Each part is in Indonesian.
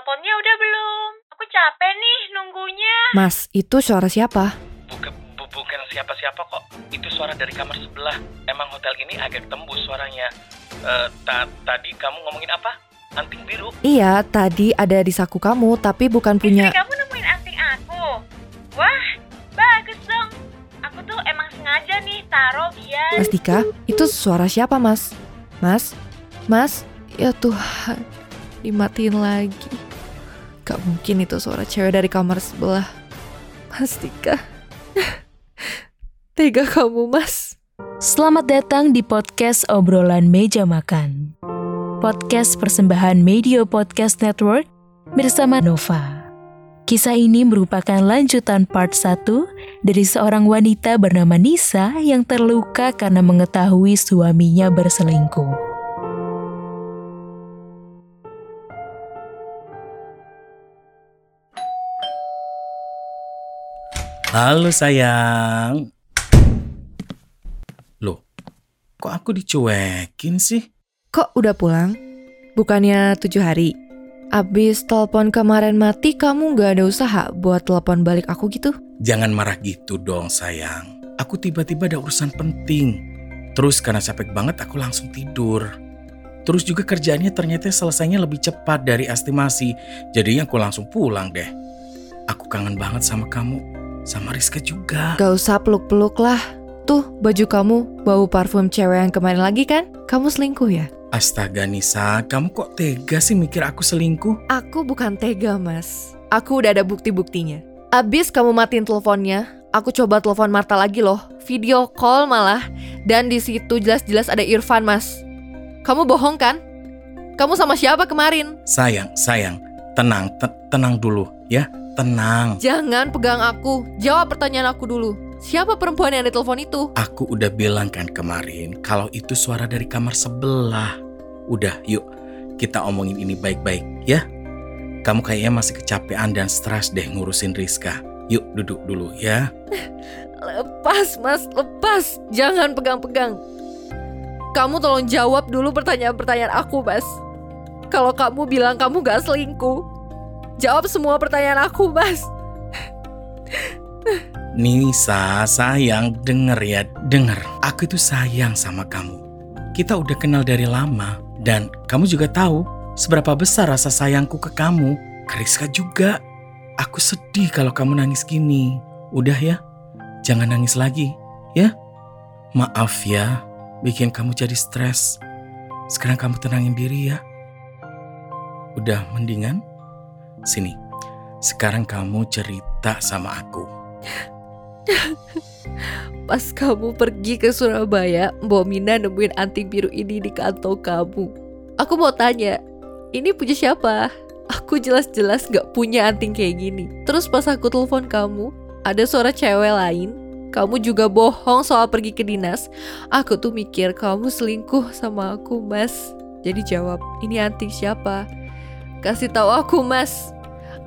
Teleponnya udah belum? Aku capek nih nunggunya. Mas, itu suara siapa? Bukan, bu, bukan siapa-siapa kok. Itu suara dari kamar sebelah. Emang hotel ini agak tembus suaranya. Eh, ta tadi kamu ngomongin apa? Anting biru? Iya, tadi ada di saku kamu, tapi bukan punya... Istri kamu nemuin anting aku. Wah, bagus dong. Aku tuh emang sengaja nih taruh biar... Mas Dika, itu suara siapa, Mas? Mas? Mas? Ya Tuhan, dimatiin lagi. Gak mungkin itu suara cewek dari kamar sebelah. Mas Dika. Tega kamu, Mas. Selamat datang di podcast obrolan meja makan. Podcast persembahan Media Podcast Network bersama Nova. Kisah ini merupakan lanjutan part 1 dari seorang wanita bernama Nisa yang terluka karena mengetahui suaminya berselingkuh. Halo sayang. Loh, kok aku dicuekin sih? Kok udah pulang? Bukannya tujuh hari? Abis telepon kemarin mati, kamu gak ada usaha buat telepon balik aku gitu? Jangan marah gitu dong sayang. Aku tiba-tiba ada urusan penting. Terus karena capek banget aku langsung tidur. Terus juga kerjaannya ternyata selesainya lebih cepat dari estimasi. Jadinya aku langsung pulang deh. Aku kangen banget sama kamu. Sama Rizka juga. Gak usah peluk-peluk lah. Tuh, baju kamu bau parfum cewek yang kemarin lagi kan? Kamu selingkuh ya? Astaga Nisa, kamu kok tega sih mikir aku selingkuh? Aku bukan tega, Mas. Aku udah ada bukti-buktinya. Abis kamu matiin teleponnya, aku coba telepon Marta lagi loh. Video call malah. Dan di situ jelas-jelas ada Irfan, Mas. Kamu bohong kan? Kamu sama siapa kemarin? Sayang, sayang, tenang, te- tenang dulu ya, tenang. Jangan pegang aku. Jawab pertanyaan aku dulu. Siapa perempuan yang ada telepon itu? Aku udah bilang kan kemarin kalau itu suara dari kamar sebelah. Udah, yuk kita omongin ini baik-baik ya. Kamu kayaknya masih kecapean dan stres deh ngurusin Rizka. Yuk duduk dulu ya. Lepas, Mas. Lepas. Jangan pegang-pegang. Kamu tolong jawab dulu pertanyaan-pertanyaan aku, Mas. Kalau kamu bilang kamu gak selingkuh, jawab semua pertanyaan aku, Mas. Nisa, sayang, denger ya, denger. Aku itu sayang sama kamu. Kita udah kenal dari lama, dan kamu juga tahu seberapa besar rasa sayangku ke kamu. Ke Rizka juga. Aku sedih kalau kamu nangis gini. Udah ya, jangan nangis lagi, ya. Maaf ya, bikin kamu jadi stres. Sekarang kamu tenangin diri ya. Udah mendingan? Sini, sekarang kamu cerita sama aku. Pas kamu pergi ke Surabaya, Mbak Mina nemuin anting biru ini di kantong kamu. Aku mau tanya, ini punya siapa? Aku jelas-jelas gak punya anting kayak gini. Terus pas aku telepon kamu, ada suara cewek lain. Kamu juga bohong soal pergi ke dinas. Aku tuh mikir kamu selingkuh sama aku, Mas. Jadi jawab, ini anting siapa? Kasih tahu aku, Mas.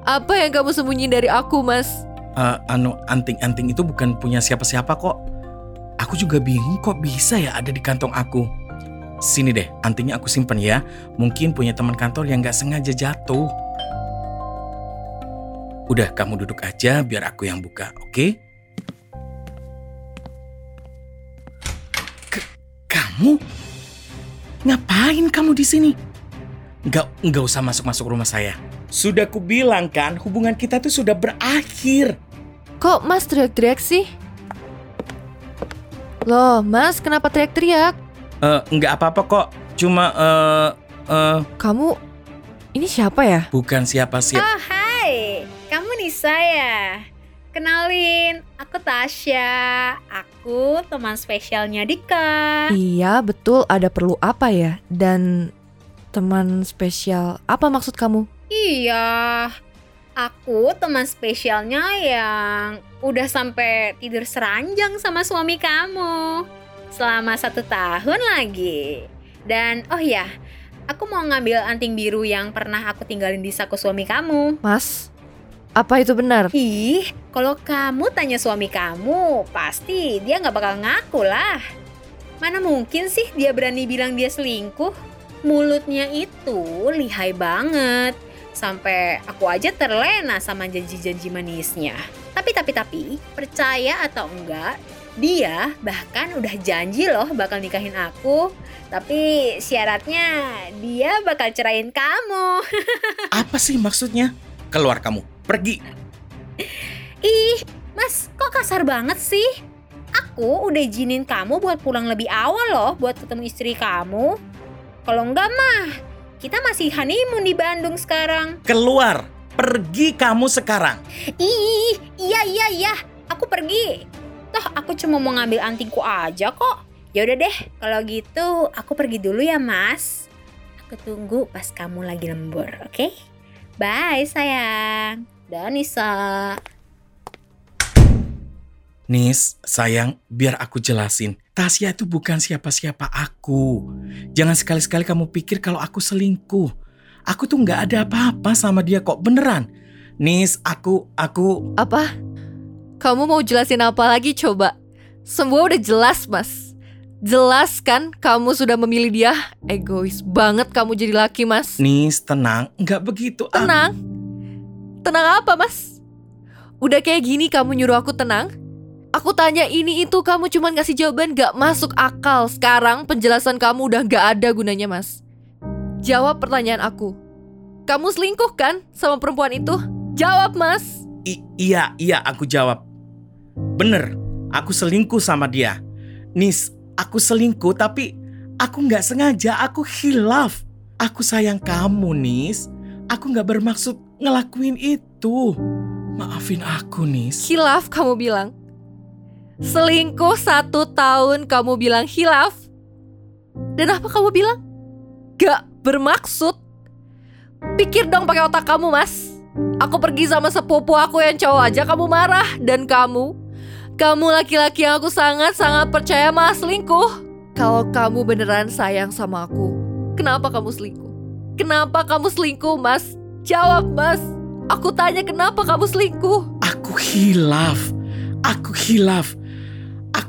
Apa yang kamu sembunyiin dari aku, Mas? Eh, anu anting-anting itu bukan punya siapa-siapa kok. Aku juga bingung kok bisa ya ada di kantong aku. Sini deh, antingnya aku simpen ya. Mungkin punya teman kantor yang nggak sengaja jatuh. Udah, kamu duduk aja biar aku yang buka, oke? K- kamu? Ngapain kamu di sini? Nggak, nggak usah masuk-masuk rumah saya. Sudah kubilang kan, hubungan kita tuh sudah berakhir. Kok Mas teriak-teriak sih? Loh, Mas, kenapa teriak-teriak? Eh, nggak apa-apa kok. Cuma eh eh Kamu ini siapa ya? bukan siapa-siapa. Oh hai, kamu Nisa ya? Kenalin, aku Tasya. Aku teman spesialnya Dika. Iya, betul. Ada perlu apa ya? Dan teman spesial apa maksud kamu? Iya, aku teman spesialnya yang udah sampai tidur seranjang sama suami kamu selama satu tahun lagi. Dan oh ya, aku mau ngambil anting biru yang pernah aku tinggalin di saku suami kamu. Mas, apa itu benar? Ih, kalau kamu tanya suami kamu, pasti dia nggak bakal ngaku lah. Mana mungkin sih dia berani bilang dia selingkuh? Mulutnya itu lihai banget. Sampai aku aja terlena sama janji-janji manisnya. Tapi, tapi, tapi, percaya atau enggak, dia bahkan udah janji loh bakal nikahin aku. Tapi syaratnya dia bakal cerain kamu. Apa sih maksudnya? Keluar kamu, pergi. Ih, mas kok kasar banget sih? Aku udah izinin kamu buat pulang lebih awal loh buat ketemu istri kamu. Kalau enggak mah, kita masih honeymoon di Bandung sekarang. Keluar, pergi kamu sekarang. Ih, iya iya iya, aku pergi. Toh aku cuma mau ngambil antingku aja kok. Ya udah deh, kalau gitu aku pergi dulu ya, Mas. Aku tunggu pas kamu lagi lembur, oke? Bye, sayang. Dan Nisa. Nis, sayang, biar aku jelasin. Tasya itu bukan siapa-siapa aku. Jangan sekali-sekali kamu pikir kalau aku selingkuh. Aku tuh nggak ada apa-apa sama dia kok, beneran. Nis, aku, aku... Apa? Kamu mau jelasin apa lagi coba? Semua udah jelas, Mas. Jelas kan kamu sudah memilih dia? Egois banget kamu jadi laki, Mas. Nis, tenang, nggak begitu. Tenang. Tenang apa, Mas? Udah kayak gini kamu nyuruh aku tenang? Aku tanya ini itu kamu cuman ngasih jawaban gak masuk akal. Sekarang penjelasan kamu udah gak ada gunanya, Mas. Jawab pertanyaan aku. Kamu selingkuh kan sama perempuan itu? Jawab, Mas. I- iya, iya, aku jawab. Bener, aku selingkuh sama dia. Nis, aku selingkuh tapi aku nggak sengaja, aku hilaf. Aku sayang kamu, Nis. Aku nggak bermaksud ngelakuin itu. Maafin aku, Nis. Hilaf kamu bilang. Selingkuh satu tahun kamu bilang hilaf. Dan apa kamu bilang? Gak bermaksud. Pikir dong pakai otak kamu, Mas. Aku pergi sama sepupu aku yang cowok aja kamu marah dan kamu kamu laki-laki yang aku sangat-sangat percaya mas selingkuh. Kalau kamu beneran sayang sama aku, kenapa kamu selingkuh? Kenapa kamu selingkuh, Mas? Jawab, Mas. Aku tanya kenapa kamu selingkuh? Aku hilaf. Aku hilaf.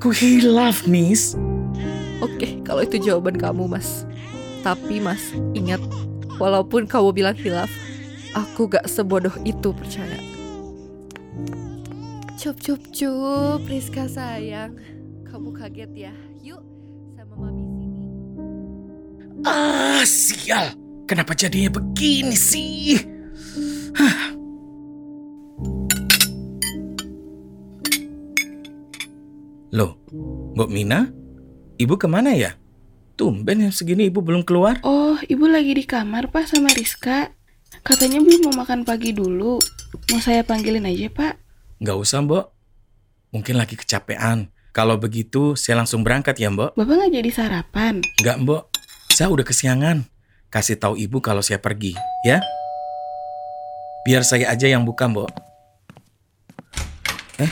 Aku hilaf, Nis. Oke, kalau itu jawaban kamu, Mas. Tapi, Mas, ingat, walaupun kamu bilang hilaf, aku gak sebodoh itu percaya. Cup, cup, cup, Rizka sayang. Kamu kaget ya? Yuk, sama mami sini. Ah, sial. Kenapa jadinya begini sih? Hah. Loh, Mbok Mina? Ibu ke mana ya? Tumben jam segini ibu belum keluar. Oh, ibu lagi di kamar, Pak, sama Rizka. Katanya belum mau makan pagi dulu. Mau saya panggilin aja, Pak? Nggak usah, Mbok. Mungkin lagi kecapean. Kalau begitu, saya langsung berangkat ya, Mbok. Bapak nggak jadi sarapan? Nggak, Mbok. Saya udah kesiangan. Kasih tahu ibu kalau saya pergi, ya? Biar saya aja yang buka, Mbok. Eh,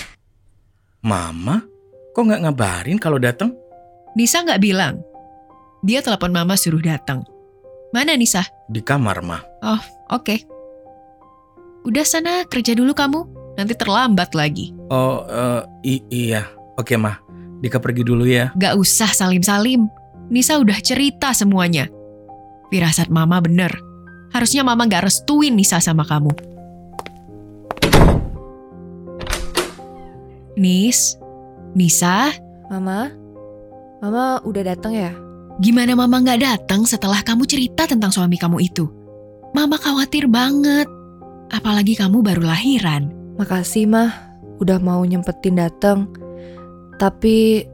Mama? Kok nggak ngabarin kalau datang? Nisa nggak bilang. Dia telepon mama suruh datang. Mana Nisa? Di kamar, Ma. Oke. Udah sana kerja dulu kamu. Nanti terlambat lagi. Oh, i- iya. Oke, Ma. Dika pergi dulu ya. Gak usah salim-salim. Nisa udah cerita semuanya. Firasat mama bener. Harusnya mama gak restuin Nisa sama kamu. Nis, Nisa, Mama? Mama udah datang ya? gimana mama gak datang setelah kamu cerita tentang suami kamu itu? Mama khawatir banget. Apalagi kamu baru lahiran. Makasih, Mah. Udah mau nyempetin datang. Tapi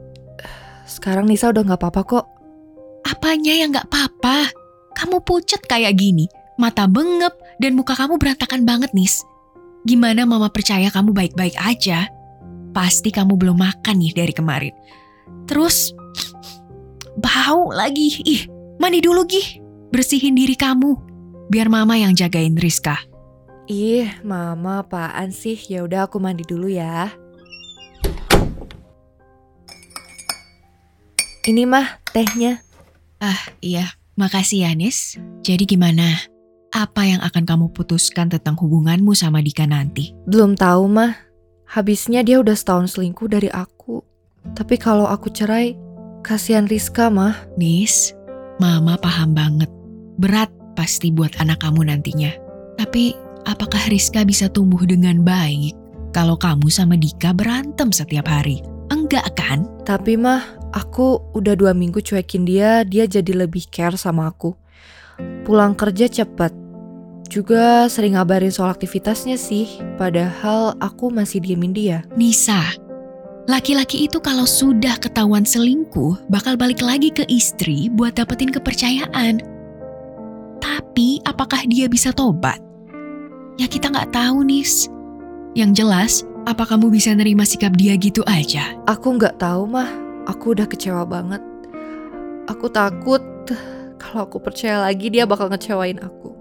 sekarang Nisa udah nggak apa-apa kok. Apanya yang gak apa-apa? Kamu pucet kayak gini, mata bengep, dan muka kamu berantakan banget, Nis. Gimana mama percaya kamu baik-baik aja? Pasti kamu belum makan nih dari kemarin. Terus, bau lagi. Ih, mandi dulu, Gih. Bersihin diri kamu. Biar mama yang jagain Rizka. Ih, Mama apaan sih? Ya udah aku mandi dulu ya. Ini mah tehnya. Ah, iya. Makasih ya, Nis. Jadi gimana? Apa yang akan kamu putuskan tentang hubunganmu sama Dika nanti? Belum tahu mah. Habisnya dia udah setahun selingkuh dari aku. Tapi kalau aku cerai, kasihan Rizka mah. Nis, Mama paham banget. Berat pasti buat anak kamu nantinya. Tapi apakah Rizka bisa tumbuh dengan baik kalau kamu sama Dika berantem setiap hari? Enggak kan? Tapi mah, aku udah dua minggu cuekin dia, dia jadi lebih care sama aku. Pulang kerja cepet. Juga sering ngabarin soal aktivitasnya sih, padahal aku masih diemin dia. Nisa, laki-laki itu kalau sudah ketahuan selingkuh bakal balik lagi ke istri buat dapetin kepercayaan. Tapi apakah dia bisa tobat? Ya kita nggak tahu, Nis. Yang jelas, apa kamu bisa nerima sikap dia gitu aja? Aku nggak tahu mah, aku udah kecewa banget. Aku takut kalau aku percaya lagi dia bakal ngecewain aku.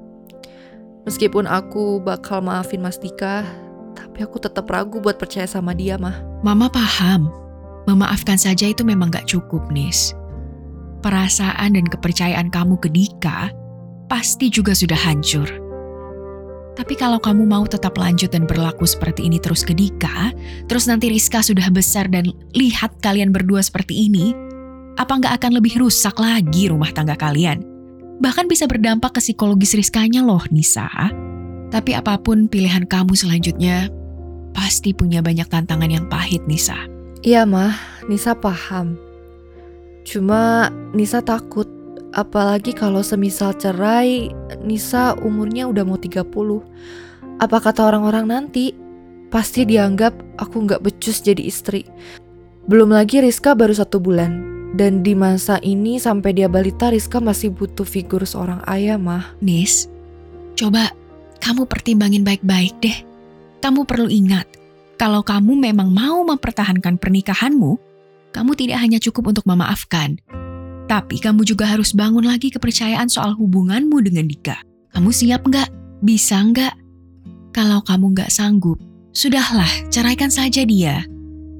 Meskipun aku bakal maafin Mas Dika, tapi aku tetap ragu buat percaya sama dia mah. Mama paham. Memaafkan saja itu memang gak cukup, Nis. Perasaan dan kepercayaan kamu ke Dika pasti juga sudah hancur. Tapi kalau kamu mau tetap lanjut dan berlaku seperti ini terus ke Dika, terus nanti Rizka sudah besar dan lihat kalian berdua seperti ini, apa nggak akan lebih rusak lagi rumah tangga kalian? Bahkan bisa berdampak ke psikologis Rizkanya loh, Nisa. Tapi apa pun pilihan kamu selanjutnya, pasti punya banyak tantangan yang pahit, Nisa. Iya mah, Nisa paham. Cuma Nisa takut, apalagi kalau semisal cerai, Nisa umurnya udah mau 30. Apa kata orang-orang nanti? Pasti dianggap aku nggak becus jadi istri. Belum lagi Rizka baru satu bulan. Dan di masa ini sampai dia balita Rizka masih butuh figur seorang ayah mah. Nis, coba kamu pertimbangin baik-baik deh. Kamu perlu ingat, kalau kamu memang mau mempertahankan pernikahanmu, kamu tidak hanya cukup untuk memaafkan, tapi kamu juga harus bangun lagi kepercayaan soal hubunganmu dengan Dika. Kamu siap nggak? Bisa nggak? Kalau kamu nggak sanggup, sudahlah, ceraikan saja dia.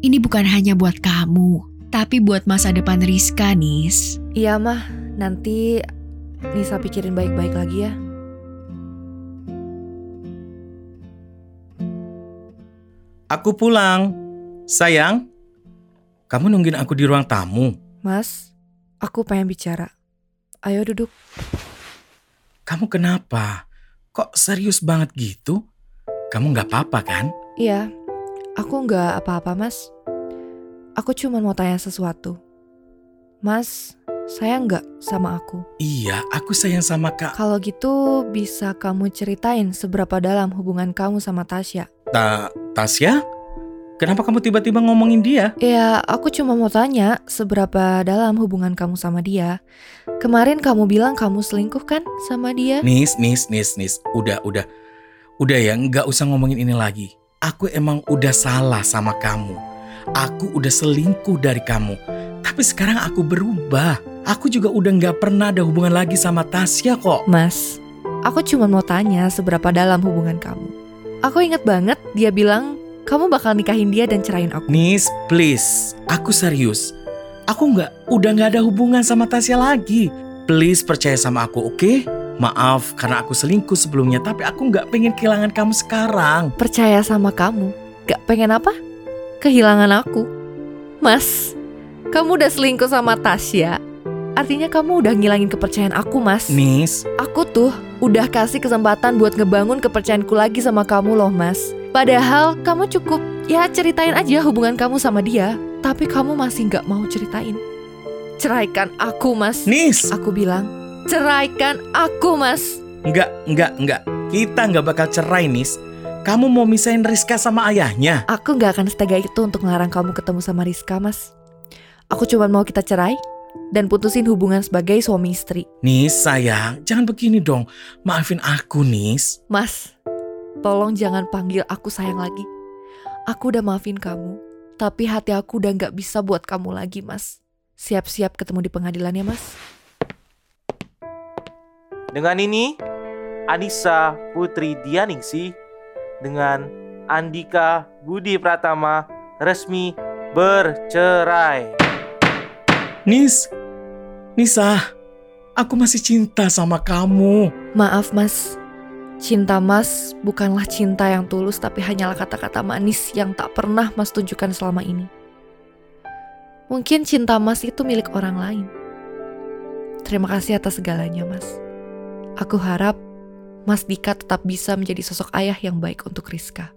Ini bukan hanya buat kamu, tapi buat masa depan Rizka, Nis. Iya mah, nanti Nisa pikirin baik-baik lagi ya. Aku pulang. Sayang, kamu nungguin aku di ruang tamu. Mas, aku pengen bicara. Ayo duduk. Kamu kenapa? Kok serius banget gitu? Kamu nggak apa-apa kan? Iya, aku nggak apa-apa mas. Aku cuma mau tanya sesuatu. Mas, sayang nggak sama aku? Iya, aku sayang sama kak. Kalau gitu bisa kamu ceritain seberapa dalam hubungan kamu sama Tasya? Ta Tasya? Kenapa kamu tiba-tiba ngomongin dia? Ya, aku cuma mau tanya seberapa dalam hubungan kamu sama dia. Kemarin kamu bilang kamu selingkuh kan sama dia? Nis, nis, nis, nis. Udah, udah. Udah ya, nggak usah ngomongin ini lagi. Aku emang udah salah sama kamu. Aku udah selingkuh dari kamu. Tapi sekarang aku berubah. Aku juga udah nggak pernah ada hubungan lagi sama Tasya kok. Mas, aku cuma mau tanya seberapa dalam hubungan kamu. Aku inget banget dia bilang kamu bakal nikahin dia dan cerain aku. Nis, please. Aku serius. Aku nggak, udah nggak ada hubungan sama Tasya lagi. Please percaya sama aku, oke? Maaf karena aku selingkuh sebelumnya, tapi aku nggak pengen kehilangan kamu sekarang. Percaya sama kamu? Gak pengen apa? Kehilangan aku. Mas, kamu udah selingkuh sama Tasya. Artinya kamu udah ngilangin kepercayaan aku, Mas. Nis, Aku tuh udah kasih kesempatan buat ngebangun kepercayaanku lagi sama kamu loh mas Padahal kamu cukup ya ceritain aja hubungan kamu sama dia Tapi kamu masih gak mau ceritain Ceraikan aku mas Nis. Aku bilang Ceraikan aku mas Enggak, enggak, enggak. Kita nggak bakal cerai, Nis. Kamu mau misahin Rizka sama ayahnya. Aku gak akan setega itu untuk ngelarang kamu ketemu sama Rizka mas Aku cuma mau kita cerai Dan putusin hubungan sebagai suami istri Nis, sayang, jangan begini dong. Maafin aku, Nis. Mas, tolong jangan panggil aku sayang lagi. Aku udah maafin kamu, tapi hati aku udah gak bisa buat kamu lagi, Mas. Siap-siap ketemu di pengadilan ya, Mas. Dengan ini, Anissa Putri Dianingsih dengan Andika Budi Pratama resmi bercerai. Nis, Nisa, aku masih cinta sama kamu. Maaf, Mas. Cinta Mas bukanlah cinta yang tulus, tapi hanyalah kata-kata manis yang tak pernah Mas tunjukkan selama ini. Mungkin cinta Mas itu milik orang lain. Terima kasih atas segalanya, Mas. Aku harap Mas Dika tetap bisa menjadi sosok ayah yang baik untuk Rizka.